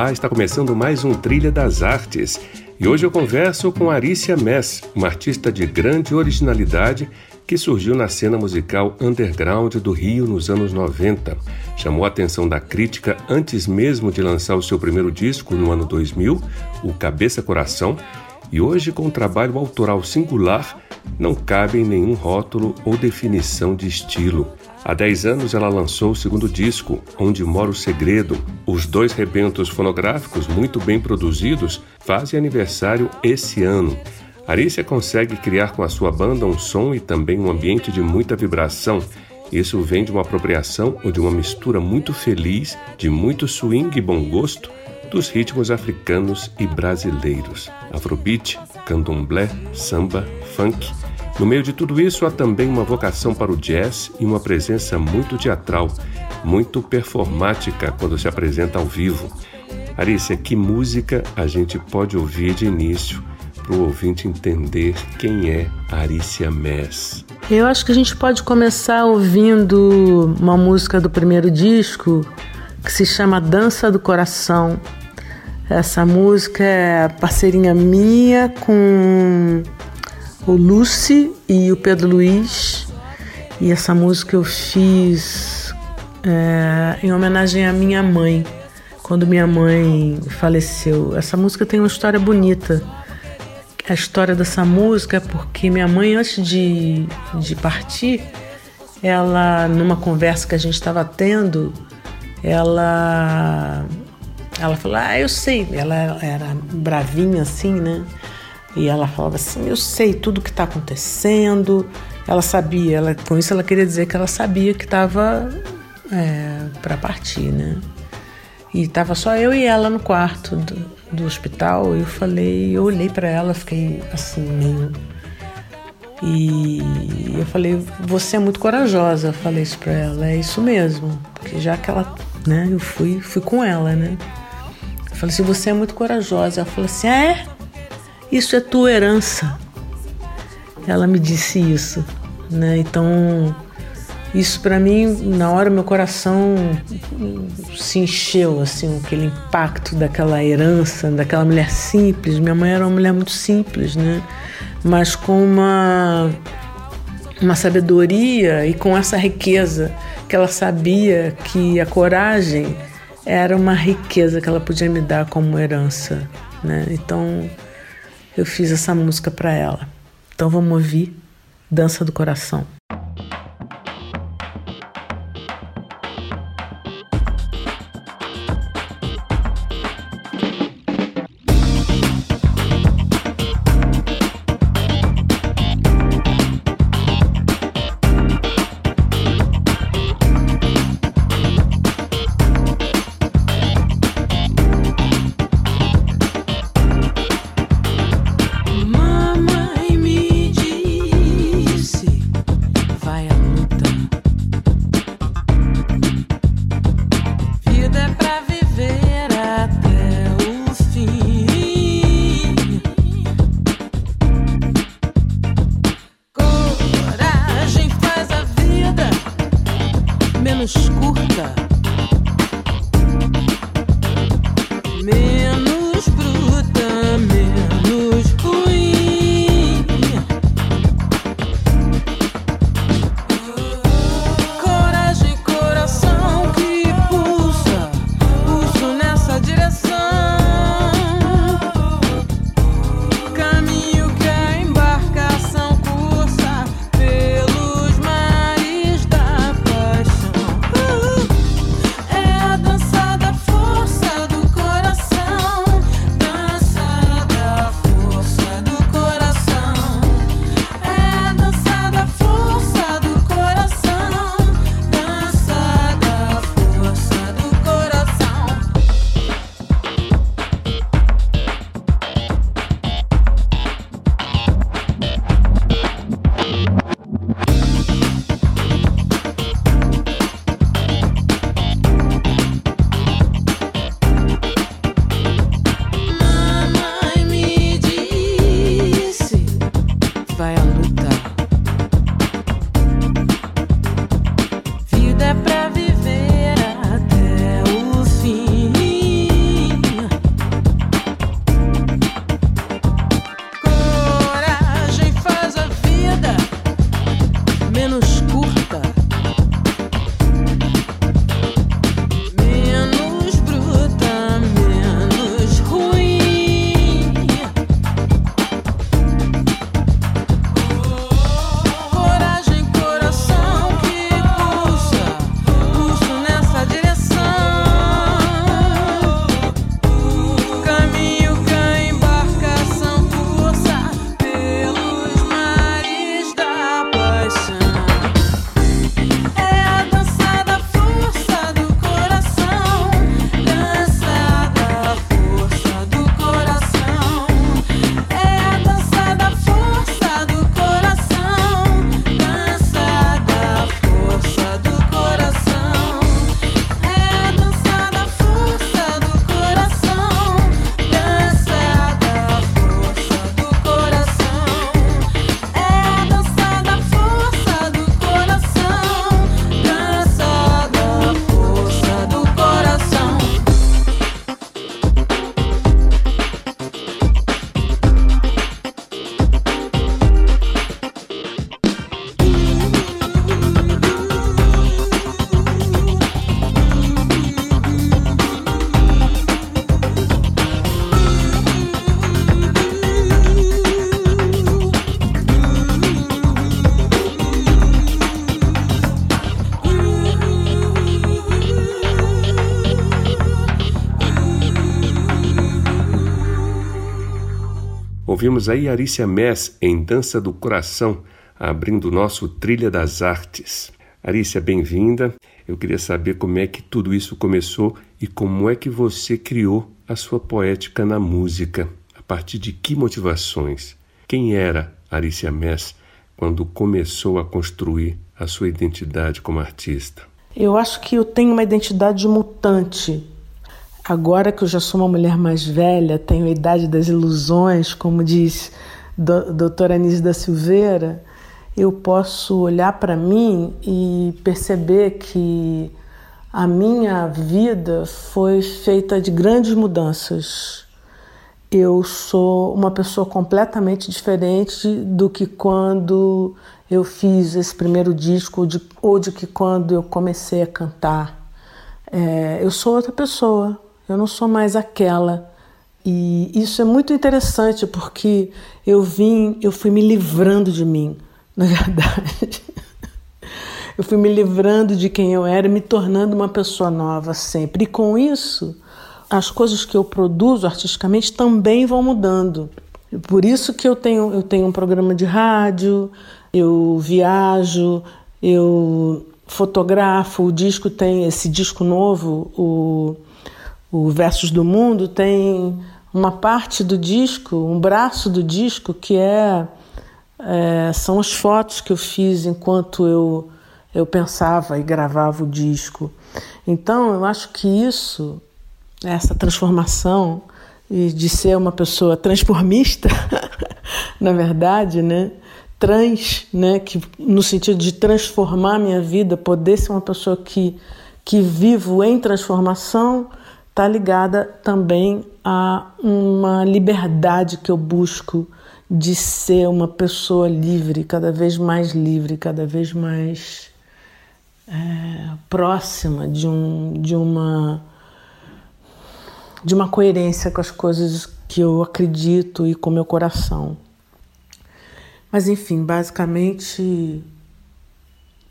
Olá, está começando mais um Trilha das Artes e hoje eu converso com Arícia Mess, uma artista de grande originalidade que surgiu na cena musical underground do Rio nos anos 90. Chamou a atenção da crítica antes mesmo de lançar o seu primeiro disco no ano 2000, o Cabeça Coração, e hoje, com um trabalho autoral singular, não cabe em nenhum rótulo ou definição de estilo. Há 10 anos ela lançou o segundo disco, Onde Mora o Segredo. Os dois rebentos fonográficos, muito bem produzidos, fazem aniversário esse ano. Arícia consegue criar com a sua banda um som e também um ambiente de muita vibração. Isso vem de uma apropriação ou de uma mistura muito feliz, de muito swing e bom gosto, dos ritmos africanos e brasileiros. Afrobeat, candomblé, samba, funk no meio de tudo isso, há também uma vocação para o jazz e uma presença muito teatral, muito performática quando se apresenta ao vivo. Arícia, que música a gente pode ouvir de início para o ouvinte entender quem é Arícia Mess? Eu acho que a gente pode começar ouvindo uma música do primeiro disco que se chama Dança do Coração. Essa música é parceirinha minha com o Lucy e o Pedro Luiz. E essa música eu fiz é, em homenagem à minha mãe, quando minha mãe faleceu. Essa música tem uma história bonita. A história dessa música é porque minha mãe, antes de, de partir, ela, numa conversa que a gente estava tendo, ela, ela falou: Ah, eu sei. Ela era bravinha assim, né? E ela falava assim: Eu sei tudo o que está acontecendo. Ela sabia, ela, com isso ela queria dizer que ela sabia que estava é, para partir, né? E estava só eu e ela no quarto do, do hospital. Eu falei, eu olhei para ela, fiquei assim, meio. E eu falei, você é muito corajosa. Eu falei isso para ela, é isso mesmo. Porque já que ela, né, eu fui, fui com ela, né? Eu falei assim, você é muito corajosa. Ela falou assim, ah, é? Isso é tua herança. Ela me disse isso, né? Então, isso para mim, na hora meu coração se encheu assim, aquele impacto daquela herança, daquela mulher simples. Minha mãe era uma mulher muito simples, né? Mas com uma uma sabedoria e com essa riqueza que ela sabia que a coragem era uma riqueza que ela podia me dar como herança, né? Então, eu fiz essa música para ela. Então vamos ouvir Dança do Coração. Ouvimos aí Arícia Mess em Dança do Coração, abrindo o nosso Trilha das Artes. Arícia, bem-vinda. Eu queria saber como é que tudo isso começou e como é que você criou a sua poética na música. A partir de que motivações? Quem era Arícia Mess quando começou a construir a sua identidade como artista? Eu acho que eu tenho uma identidade mutante. Agora que eu já sou uma mulher mais velha, tenho a idade das ilusões, como diz a doutora Anise da Silveira, eu posso olhar para mim e perceber que a minha vida foi feita de grandes mudanças. Eu sou uma pessoa completamente diferente do que quando eu fiz esse primeiro disco ou de, ou de que quando eu comecei a cantar. É, eu sou outra pessoa, eu não sou mais aquela. E isso é muito interessante porque eu vim, eu fui me livrando de mim, na verdade. Eu fui me livrando de quem eu era, me tornando uma pessoa nova sempre. E com isso, as coisas que eu produzo artisticamente também vão mudando. Por isso que eu tenho, eu tenho um programa de rádio, eu viajo, eu fotografo, o disco tem esse disco novo, o, o Versos do Mundo, tem uma parte do disco, um braço do disco que é, é são as fotos que eu fiz enquanto eu, eu pensava e gravava o disco. Então eu acho que isso, essa transformação de ser uma pessoa transformista, na verdade, né? trans, né, que no sentido de transformar minha vida, poder ser uma pessoa que que vivo em transformação, está ligada também a uma liberdade que eu busco de ser uma pessoa livre, cada vez mais livre, cada vez mais é, próxima de, um, de uma de uma coerência com as coisas que eu acredito e com meu coração. Mas enfim, basicamente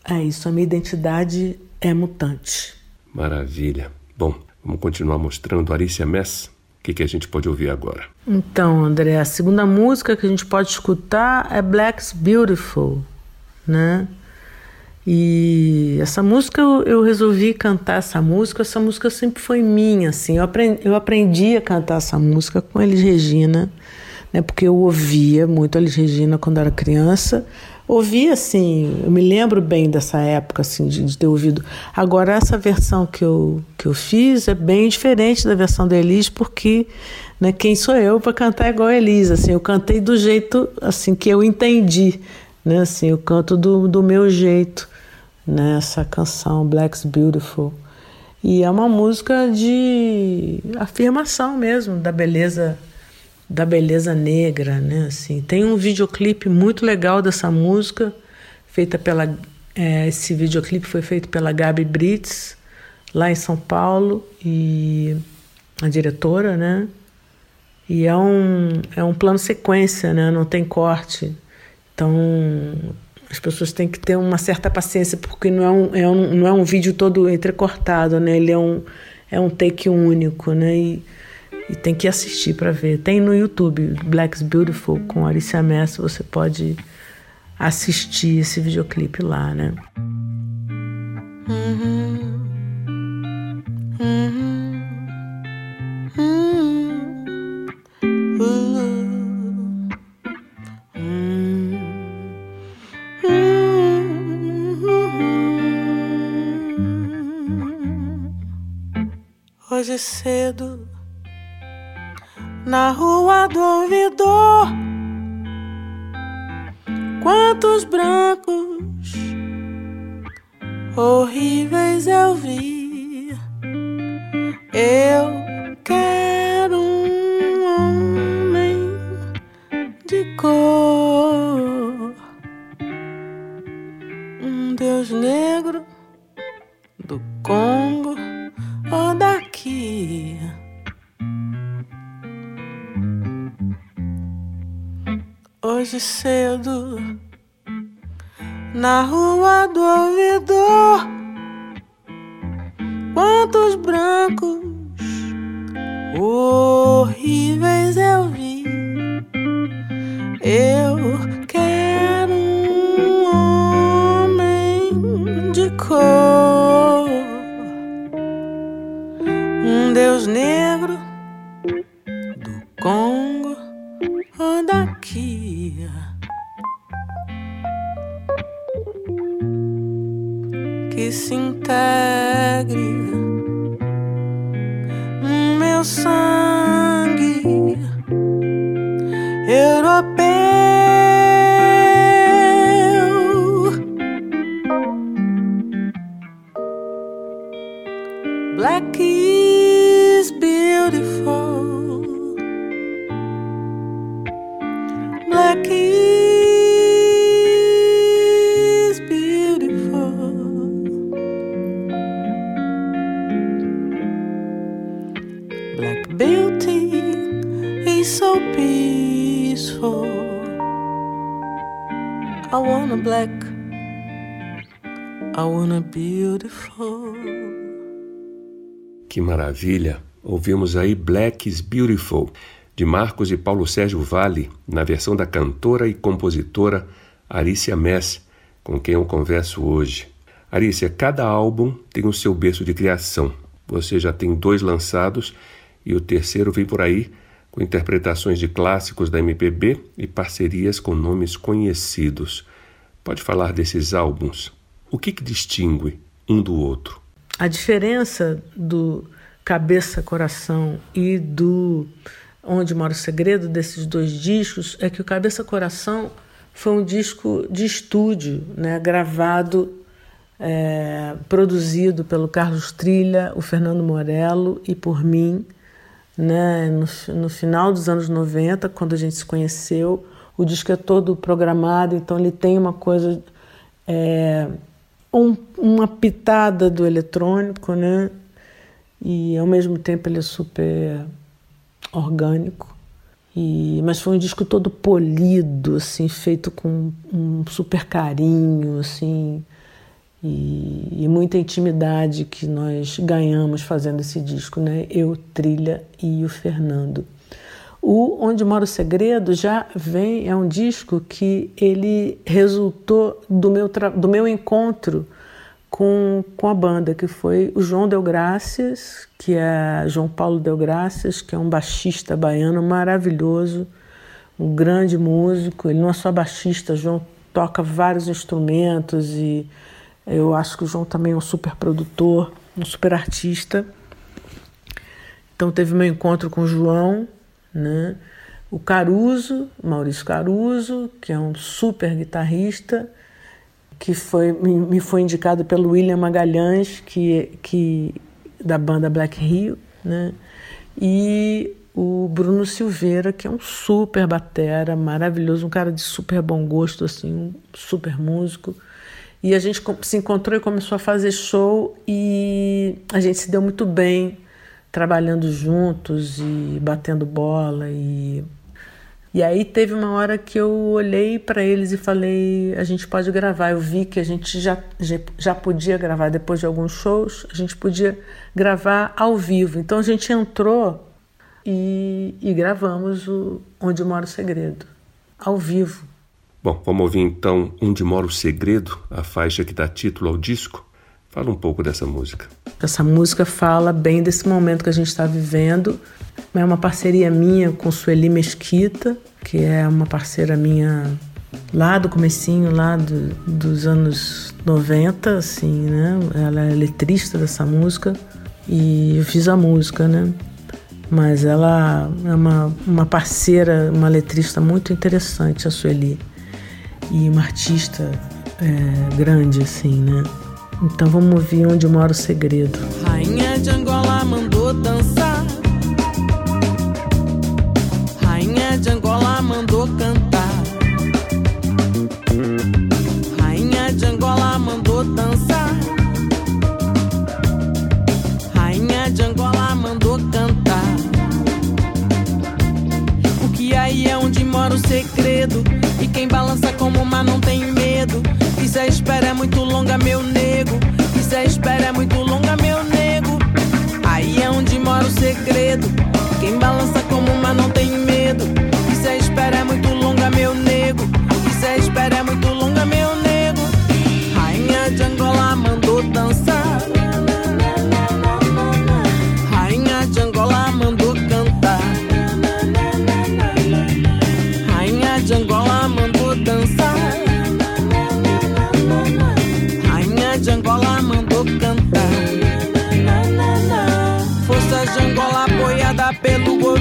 é isso. A minha identidade é mutante. Maravilha. Bom, vamos continuar mostrando Arícia Mess. O que, que a gente pode ouvir agora? Então, André, a segunda música que a gente pode escutar é Black's Beautiful, né? E essa música eu, eu, resolvi cantar essa música. Essa música sempre foi minha, assim. Eu aprendi, eu aprendi a cantar essa música com Elis Regina né? Porque eu ouvia muito Elis Regina quando era criança. Ouvia assim, eu me lembro bem dessa época assim de, de, ter ouvido. Agora essa versão que eu que eu fiz é bem diferente da versão da Elis porque né, quem sou eu para cantar igual a Elis, assim, eu cantei do jeito assim que eu entendi, né? Assim, eu canto do, do meu jeito né, canção Black's Beautiful. E é uma música de afirmação mesmo da beleza da beleza negra, né? Assim, tem um videoclipe muito legal dessa música, feita pela é, esse videoclipe foi feito pela Gabi Brits lá em São Paulo e a diretora, né? E é um é um plano sequência, né? Não tem corte, então as pessoas têm que ter uma certa paciência porque não é um, é um não é um vídeo todo entrecortado, né? Ele é um é um take único, né? E, e tem que assistir para ver. Tem no YouTube Black's Beautiful com Alicia Mess, você pode assistir esse videoclipe lá, né? Hoje cedo na rua do ouvidor. Quantos brancos horríveis eu vi. Eu cedo na rua do ouvidor. Quantos so peaceful. I want a black. I beautiful. Que maravilha! Ouvimos aí Black is Beautiful, de Marcos e Paulo Sérgio Vale, na versão da cantora e compositora Arícia Mess, com quem eu converso hoje. Arícia, cada álbum tem o seu berço de criação. Você já tem dois lançados e o terceiro vem por aí com interpretações de clássicos da MPB e parcerias com nomes conhecidos. Pode falar desses álbuns? O que, que distingue um do outro? A diferença do Cabeça Coração e do Onde Mora o Segredo desses dois discos é que o Cabeça Coração foi um disco de estúdio, né, gravado, é, produzido pelo Carlos Trilha, o Fernando Morello e por mim, né, no, no final dos anos 90, quando a gente se conheceu. O disco é todo programado, então ele tem uma coisa. É, um, uma pitada do eletrônico, né? E ao mesmo tempo ele é super orgânico. E, mas foi um disco todo polido, assim, feito com um super carinho, assim, e, e muita intimidade que nós ganhamos fazendo esse disco, né? Eu, Trilha e o Fernando. O Onde Mora o Segredo já vem, é um disco que ele resultou do meu, do meu encontro com, com a banda, que foi o João Delgracias, que é João Paulo Delgracias, que é um baixista baiano maravilhoso, um grande músico. Ele não é só baixista, João toca vários instrumentos e eu acho que o João também é um super produtor, um super artista. Então teve meu encontro com o João né? O Caruso, Maurício Caruso, que é um super guitarrista, que foi, me, foi indicado pelo William Magalhães, que, que, da banda Black Rio, né? e o Bruno Silveira, que é um super batera, maravilhoso, um cara de super bom gosto, assim, um super músico. E a gente se encontrou e começou a fazer show e a gente se deu muito bem trabalhando juntos e batendo bola e e aí teve uma hora que eu olhei para eles e falei, a gente pode gravar. Eu vi que a gente já, já podia gravar depois de alguns shows, a gente podia gravar ao vivo. Então a gente entrou e, e gravamos o Onde Mora o Segredo, ao vivo. Bom, vamos ouvir então Onde Mora o Segredo, a faixa que dá título ao disco. Fala um pouco dessa música. Essa música fala bem desse momento que a gente está vivendo. É uma parceria minha com Sueli Mesquita, que é uma parceira minha lá do comecinho, lá do, dos anos 90, assim, né? Ela é letrista dessa música e eu fiz a música, né? Mas ela é uma, uma parceira, uma letrista muito interessante, a Sueli. E uma artista é, grande, assim, né? Então vamos ouvir onde mora o segredo. Rainha de Angola mandou dançar. Rainha de Angola mandou cantar. Segredo. Quem balança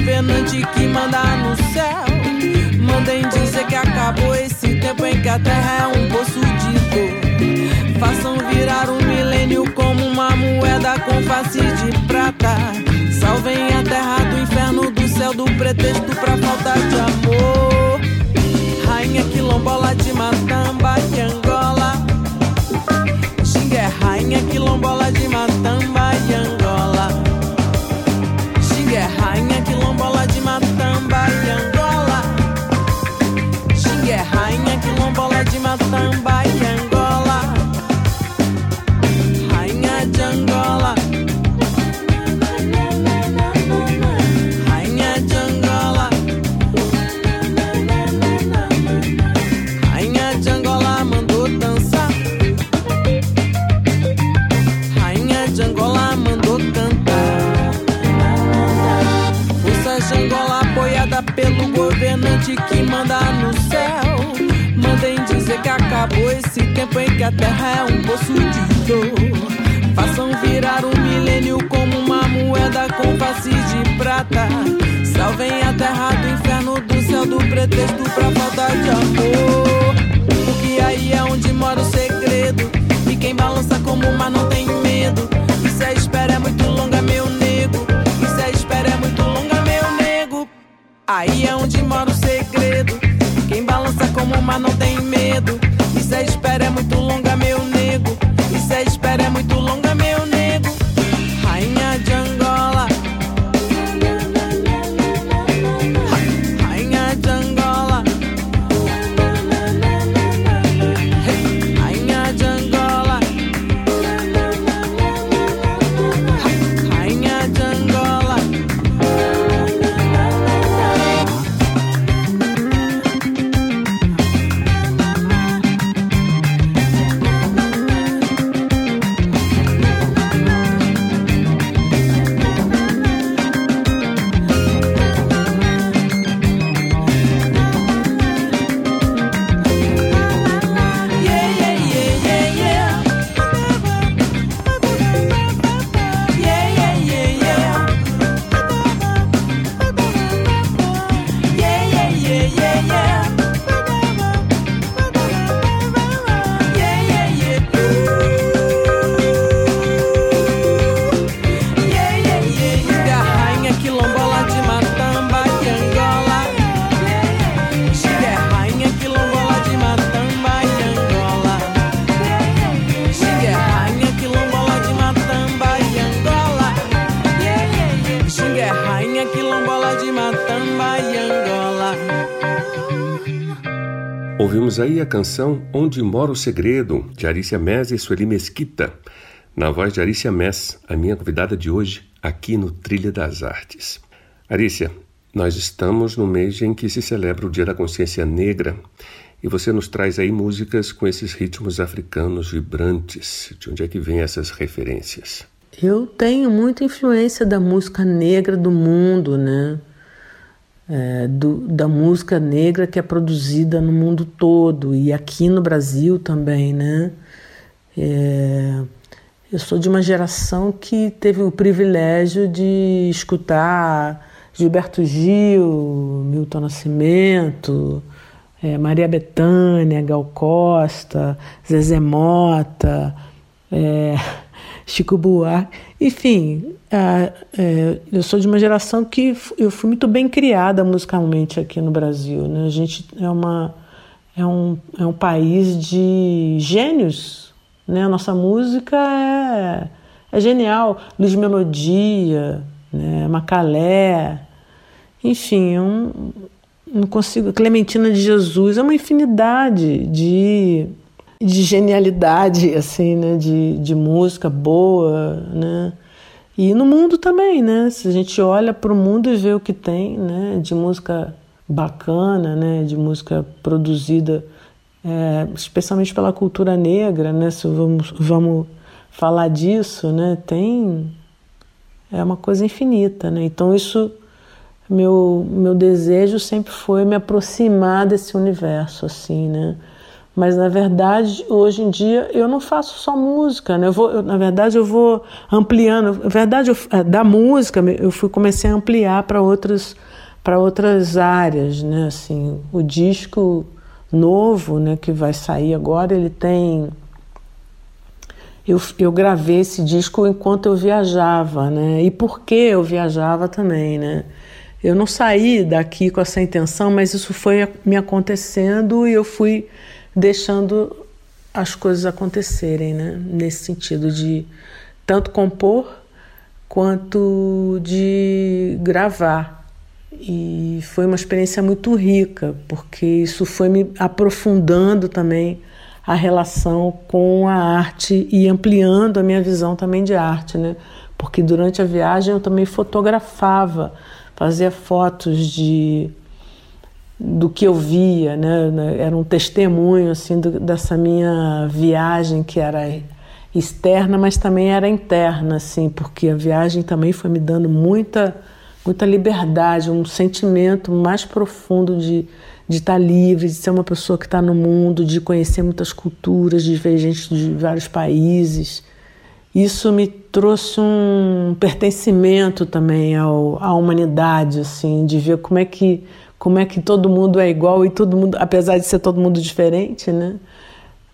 governante que manda no céu. Mandem dizer que acabou esse tempo em que a terra é um poço de dor. Façam virar um milênio como uma moeda com face de prata. Salvem a terra do inferno, do céu, do pretexto pra falta de amor. Rainha quilombola de Matamba e Angola. Xinga é rainha quilombola de Matamba quilombola de acabou esse tempo em que a terra é um poço de dor. Façam virar um milênio como uma moeda com face de prata. Salvem a terra do inferno, do céu, do pretexto pra falta de amor. Porque aí é onde mora o segredo. E quem balança como o mar não tem medo. E se a espera é muito longa, meu nego. E se a espera é muito longa, meu nego. Aí é onde mora o segredo. Quem balança como o mar não tem Aí a canção Onde Mora o Segredo, de Arícia Mess e Sueli Mesquita, na voz de Arícia Mess, a minha convidada de hoje, aqui no Trilha das Artes. Arícia, nós estamos no mês em que se celebra o Dia da Consciência Negra e você nos traz aí músicas com esses ritmos africanos vibrantes. De onde é que vêm essas referências? Eu tenho muita influência da música negra do mundo, né? É, do, da música negra que é produzida no mundo todo e aqui no Brasil também, né? É, eu sou de uma geração que teve o privilégio de escutar Gilberto Gil, Milton Nascimento, é, Maria Bethânia, Gal Costa, Zezé Mota, é, Chico Buarque, enfim, é, eu sou de uma geração que eu fui muito bem criada musicalmente aqui no Brasil. Né? A gente é, uma, é, um, é um país de gênios. Né? A nossa música é, é genial. Luiz Melodia, né? Macalé, enfim, um, não consigo. Clementina de Jesus, é uma infinidade de, de genialidade, assim, né? De, de música boa, né? E no mundo também, né? Se a gente olha para o mundo e vê o que tem, né? De música bacana, né? De música produzida é, especialmente pela cultura negra, né? Se vamos, vamos falar disso, né? Tem é uma coisa infinita, né? Então isso meu meu desejo sempre foi me aproximar desse universo assim, né? Mas na verdade, hoje em dia eu não faço só música, né? Eu vou, eu, na verdade eu vou ampliando, na verdade eu, da música eu fui comecei a ampliar para outros para outras áreas, né? Assim, o disco novo, né, que vai sair agora, ele tem eu, eu gravei esse disco enquanto eu viajava, né? E por que eu viajava também, né? Eu não saí daqui com essa intenção, mas isso foi me acontecendo e eu fui deixando as coisas acontecerem, né? Nesse sentido de tanto compor quanto de gravar. E foi uma experiência muito rica, porque isso foi me aprofundando também a relação com a arte e ampliando a minha visão também de arte, né? Porque durante a viagem eu também fotografava, fazia fotos de do que eu via, né? Era um testemunho assim do, dessa minha viagem que era externa, mas também era interna, assim, porque a viagem também foi me dando muita muita liberdade, um sentimento mais profundo de, de estar livre, de ser uma pessoa que está no mundo, de conhecer muitas culturas, de ver gente de vários países. Isso me trouxe um pertencimento também ao, à humanidade, assim, de ver como é que como é que todo mundo é igual e todo mundo, apesar de ser todo mundo diferente, né?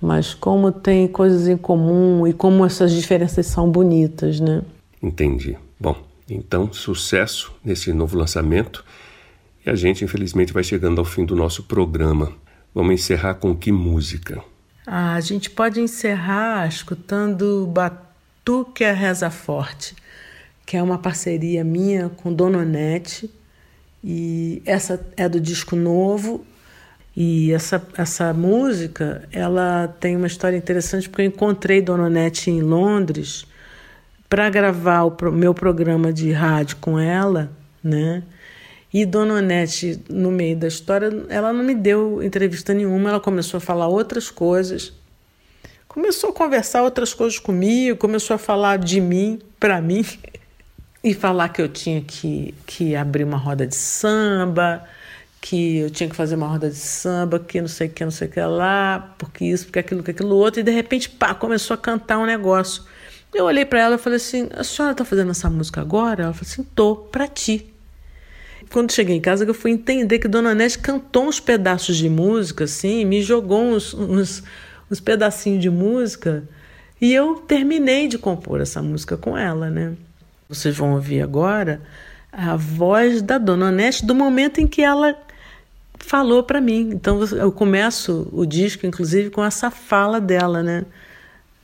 Mas como tem coisas em comum e como essas diferenças são bonitas, né? Entendi. Bom, então, sucesso nesse novo lançamento. E a gente, infelizmente, vai chegando ao fim do nosso programa. Vamos encerrar com que música? Ah, a gente pode encerrar escutando Batuque a Reza Forte, que é uma parceria minha com Dona Onete. E essa é do disco novo. E essa, essa música, ela tem uma história interessante porque eu encontrei Dona Onete em Londres para gravar o meu programa de rádio com ela, né? E Dona Onete, no meio da história, ela não me deu entrevista nenhuma, ela começou a falar outras coisas. Começou a conversar outras coisas comigo, começou a falar de mim, para mim, e falar que eu tinha que, que abrir uma roda de samba, que eu tinha que fazer uma roda de samba, que não sei o que, não sei o que lá, porque isso, porque aquilo, porque aquilo outro, e de repente, pá, começou a cantar um negócio. Eu olhei para ela e falei assim: a senhora está fazendo essa música agora? Ela falou assim: tô, para ti. Quando cheguei em casa, eu fui entender que Dona Nete cantou uns pedaços de música, assim, me jogou uns, uns, uns pedacinhos de música, e eu terminei de compor essa música com ela, né? Vocês vão ouvir agora a voz da Dona Nete do momento em que ela falou para mim. Então eu começo o disco, inclusive, com essa fala dela, né?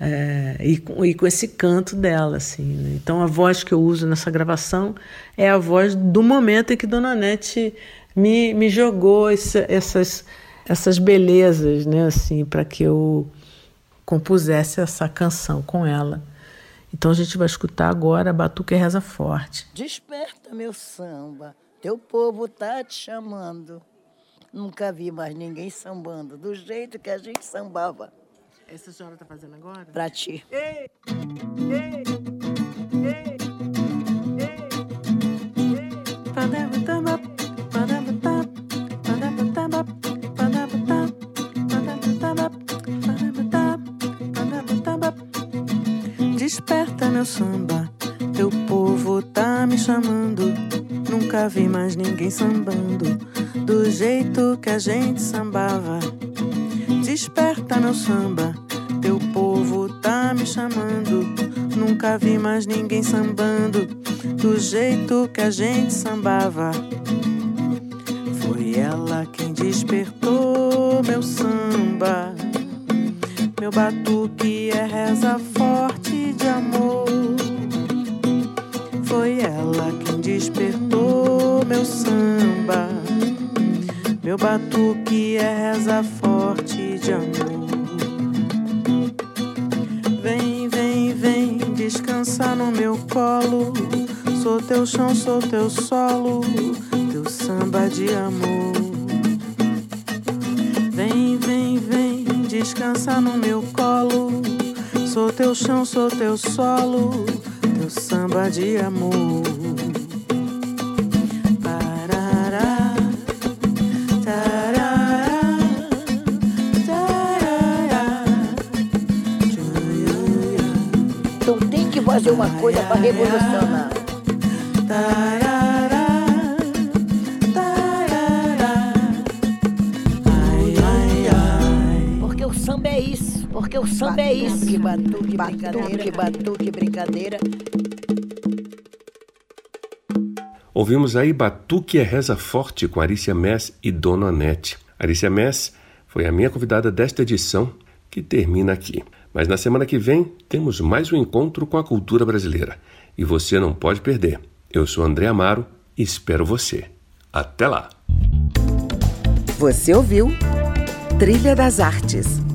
É, e, com, e, com, esse canto dela, assim. Né? Então a voz que eu uso nessa gravação é a voz do momento em que Dona Nete me, me jogou esse, essas, essas belezas, né, assim, para que eu compusesse essa canção com ela. Então a gente vai escutar agora Batuque Reza Forte. Desperta meu samba, teu povo tá te chamando. Nunca vi mais ninguém sambando do jeito que a gente sambava. Essa senhora tá fazendo agora? Pra ti. Ei, ei, ei, meu samba, teu povo tá me chamando. Nunca vi mais ninguém sambando do jeito que a gente sambava. Desperta meu samba, teu povo tá me chamando. Nunca vi mais ninguém sambando do jeito que a gente sambava. Foi ela quem despertou meu samba. Meu batuque é reza forte de amor. Foi ela quem despertou meu samba. Meu batuque é reza forte de amor. Vem, vem, vem, descansa no meu colo. Sou teu chão, sou teu solo, teu samba de amor. Vem, vem, vem, descansa no meu colo. Sou teu chão, sou teu solo, teu samba de amor. fazer uma coisa para revolucionar. Porque o samba é isso. Que batuque, brincadeira, batuque, brincadeira. Ouvimos aí Batuque é Reza Forte com Arícia Mess e Dona Anete. Arícia Mess foi a minha convidada desta edição, que termina aqui. Mas na semana que vem temos mais um encontro com a cultura brasileira. E você não pode perder. Eu sou André Amaro e espero você. Até lá! Você ouviu Trilha das Artes